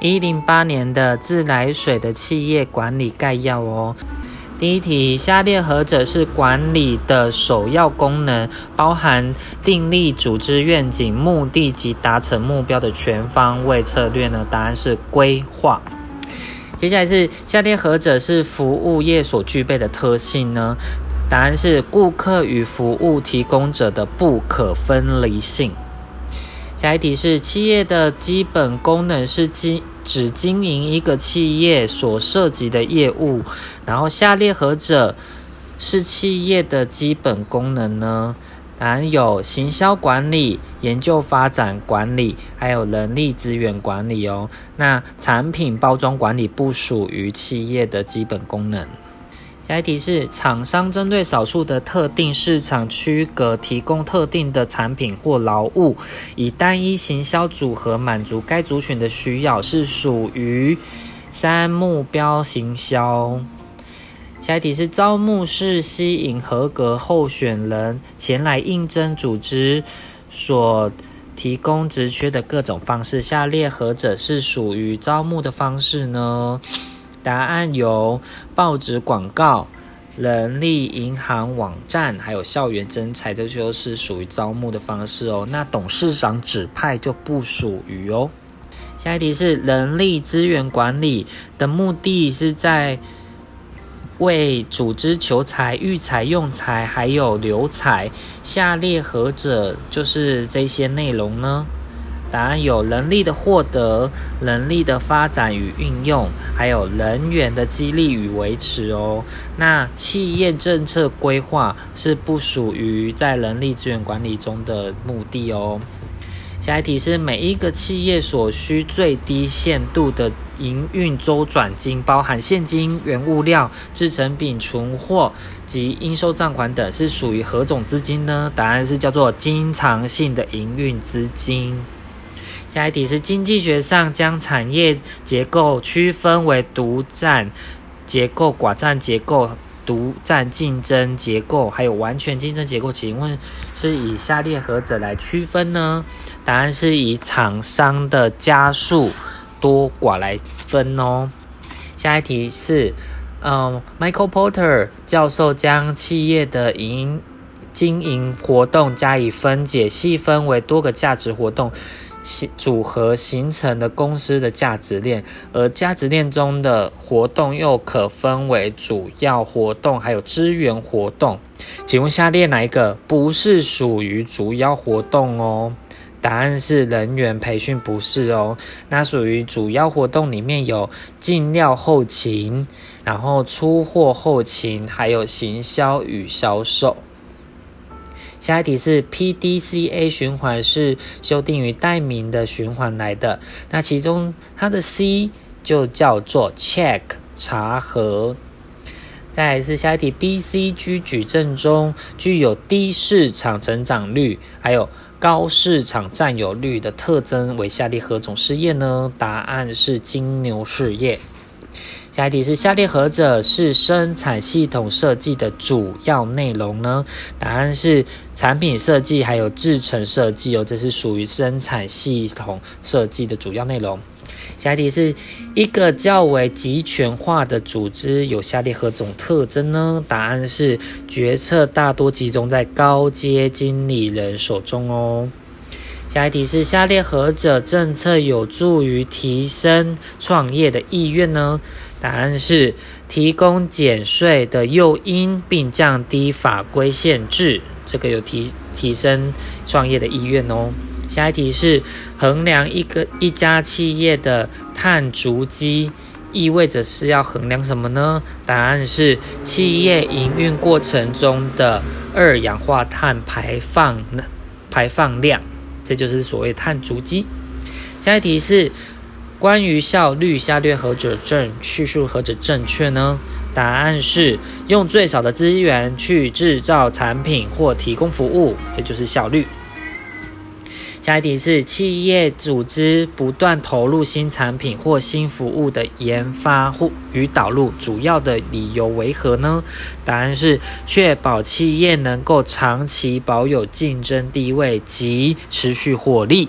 一零八年的自来水的企业管理概要哦。第一题，下列何者是管理的首要功能？包含订立组织愿景、目的及达成目标的全方位策略呢？答案是规划。接下来是下列何者是服务业所具备的特性呢？答案是顾客与服务提供者的不可分离性。下一题是企业的基本功能是经。只经营一个企业所涉及的业务，然后下列何者是企业的基本功能呢？答案有行销管理、研究发展管理，还有人力资源管理哦。那产品包装管理不属于企业的基本功能。下一题是：厂商针对少数的特定市场区隔，提供特定的产品或劳务，以单一行销组合满足该族群的需要，是属于三目标行销。下一题是：招募是吸引合格候选人前来应征组织所提供职缺的各种方式，下列何者是属于招募的方式呢？答案有报纸广告、人力银行网站，还有校园征才，这就是属于招募的方式哦。那董事长指派就不属于哦。下一题是人力资源管理的目的是在为组织求才、育才、用才，还有留才。下列何者就是这些内容呢？答案有人力的获得、人力的发展与运用，还有人员的激励与维持哦。那企业政策规划是不属于在人力资源管理中的目的哦。下一题是每一个企业所需最低限度的营运周转金，包含现金、原物料、制成品、存货及应收账款等，是属于何种资金呢？答案是叫做经常性的营运资金。下一题是经济学上将产业结构区分为独占结构、寡占结构、独占竞争结构，还有完全竞争结构。请问是以下列何者来区分呢？答案是以厂商的加数多寡来分哦。下一题是，嗯，Michael Porter 教授将企业的营经营活动加以分解，细分为多个价值活动。形组合形成的公司的价值链，而价值链中的活动又可分为主要活动还有支援活动。请问下列哪一个不是属于主要活动哦？答案是人员培训不是哦。那属于主要活动里面有进料后勤，然后出货后勤，还有行销与销售。下一题是 P D C A 循环是修订于代名的循环来的，那其中它的 C 就叫做 check 查核。再来是下一题 B C G 矩阵中具有低市场成长率，还有高市场占有率的特征为下列何种事业呢？答案是金牛事业。下一题是下列何者是生产系统设计的主要内容呢？答案是产品设计还有制程设计哦，这是属于生产系统设计的主要内容。下一题是一个较为集权化的组织有下列何种特征呢？答案是决策大多集中在高阶经理人手中哦。下一题是下列何者政策有助于提升创业的意愿呢？答案是提供减税的诱因，并降低法规限制，这个有提提升创业的意愿哦。下一题是衡量一个一家企业的碳足迹，意味着是要衡量什么呢？答案是企业营运过程中的二氧化碳排放排放量，这就是所谓碳足迹。下一题是。关于效率，下列何者正叙述何者正确呢？答案是用最少的资源去制造产品或提供服务，这就是效率。下一题是企业组织不断投入新产品或新服务的研发或与导入，主要的理由为何呢？答案是确保企业能够长期保有竞争地位及持续获利。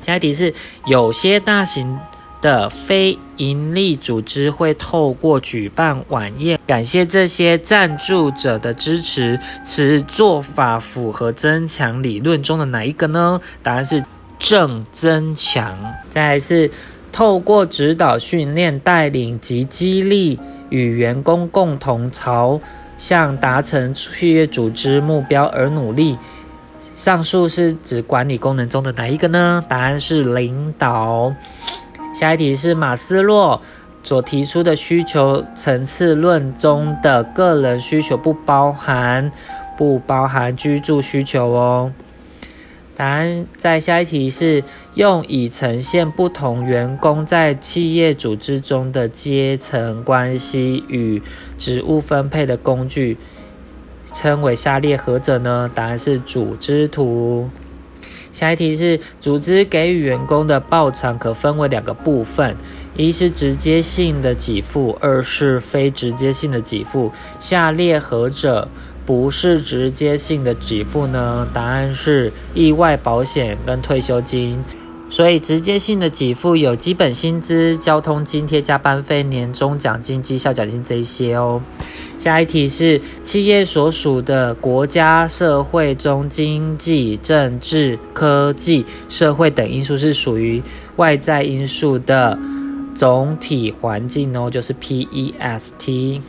下一题是有些大型的非营利组织会透过举办晚宴，感谢这些赞助者的支持。此做法符合增强理论中的哪一个呢？答案是正增强。再来是透过指导、训练、带领及激励与员工共同朝向达成企业组织目标而努力。上述是指管理功能中的哪一个呢？答案是领导。下一题是马斯洛所提出的需求层次论中的个人需求不包含不包含居住需求哦。答案在下一题是用以呈现不同员工在企业组织中的阶层关系与职务分配的工具，称为下列何者呢？答案是组织图。下一题是组织给予员工的报偿可分为两个部分，一是直接性的给付，二是非直接性的给付。下列何者不是直接性的给付呢？答案是意外保险跟退休金。所以直接性的给付有基本薪资、交通津贴、加班费、年终奖金、绩效奖金这一些哦。下一题是企业所属的国家、社会中经济、政治、科技、社会等因素是属于外在因素的总体环境哦，就是 PEST。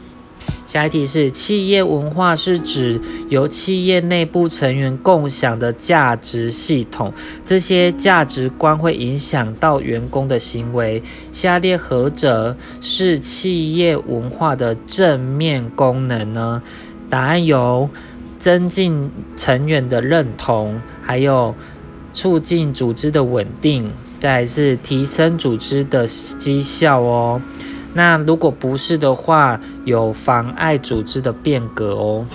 下一题是企业文化是指由企业内部成员共享的价值系统，这些价值观会影响到员工的行为。下列何者是企业文化的正面功能呢？答案有增进成员的认同，还有促进组织的稳定，再是提升组织的绩效哦。那如果不是的话，有妨碍组织的变革哦。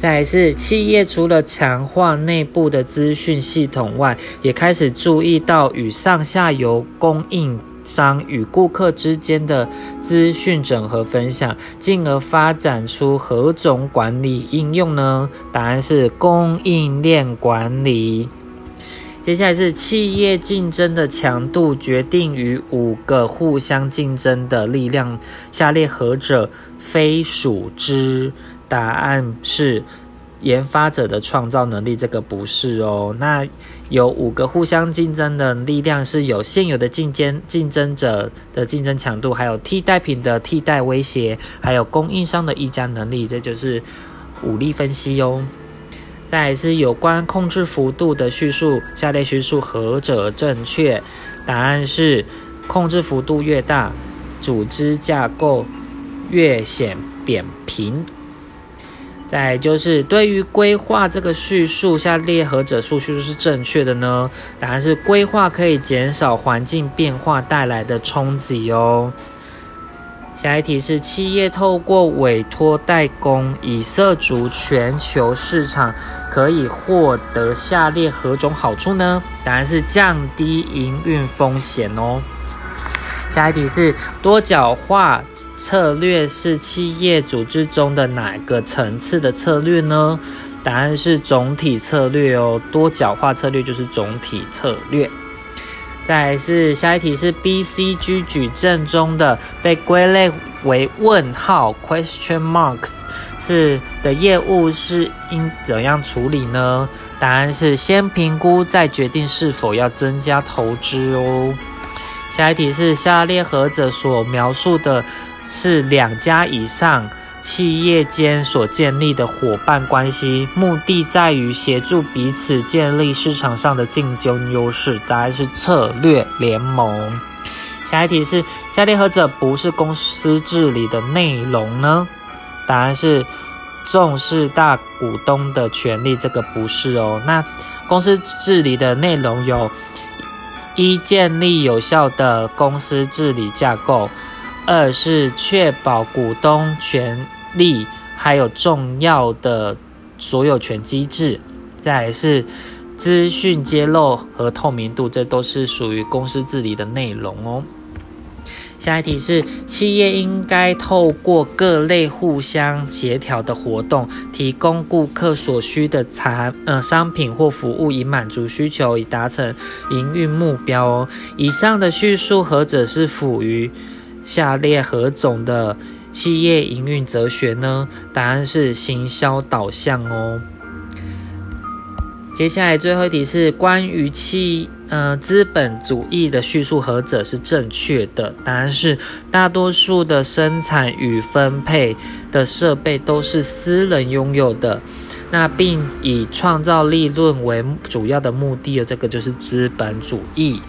再是企业除了强化内部的资讯系统外，也开始注意到与上下游供应商与顾客之间的资讯整合分享，进而发展出何种管理应用呢？答案是供应链管理。接下来是企业竞争的强度决定于五个互相竞争的力量，下列何者非属之？答案是研发者的创造能力，这个不是哦。那有五个互相竞争的力量，是有现有的竞争竞争者的竞争强度，还有替代品的替代威胁，还有供应商的议价能力，这就是武力分析哟。再是有关控制幅度的叙述，下列叙述何者正确？答案是控制幅度越大，组织架构越显扁平。再就是对于规划这个叙述，下列何者述叙述是正确的呢？答案是规划可以减少环境变化带来的冲击哦。下一题是企业透过委托代工以涉足全球市场，可以获得下列何种好处呢？答案是降低营运风险哦。下一题是多角化策略是企业组织中的哪个层次的策略呢？答案是总体策略哦。多角化策略就是总体策略。再来是下一题是 B、C、G 矩阵中的被归类为问号 （question marks） 是的业务是应怎样处理呢？答案是先评估再决定是否要增加投资哦。下一题是下列何者所描述的是两家以上？企业间所建立的伙伴关系，目的在于协助彼此建立市场上的竞争优势。答案是策略联盟。下一题是：下列何者不是公司治理的内容呢？答案是重视大股东的权利。这个不是哦。那公司治理的内容有：一、建立有效的公司治理架构。二是确保股东权利还有重要的所有权机制，再是资讯揭露和透明度，这都是属于公司治理的内容哦。下一题是：企业应该透过各类互相协调的活动，提供顾客所需的产呃商品或服务，以满足需求，以达成营运目标哦。以上的叙述何者是符于下列何种的企业营运哲学呢？答案是行销导向哦。接下来最后一题是关于企呃资本主义的叙述何者是正确的？答案是大多数的生产与分配的设备都是私人拥有的，那并以创造利润为主要的目的，这个就是资本主义。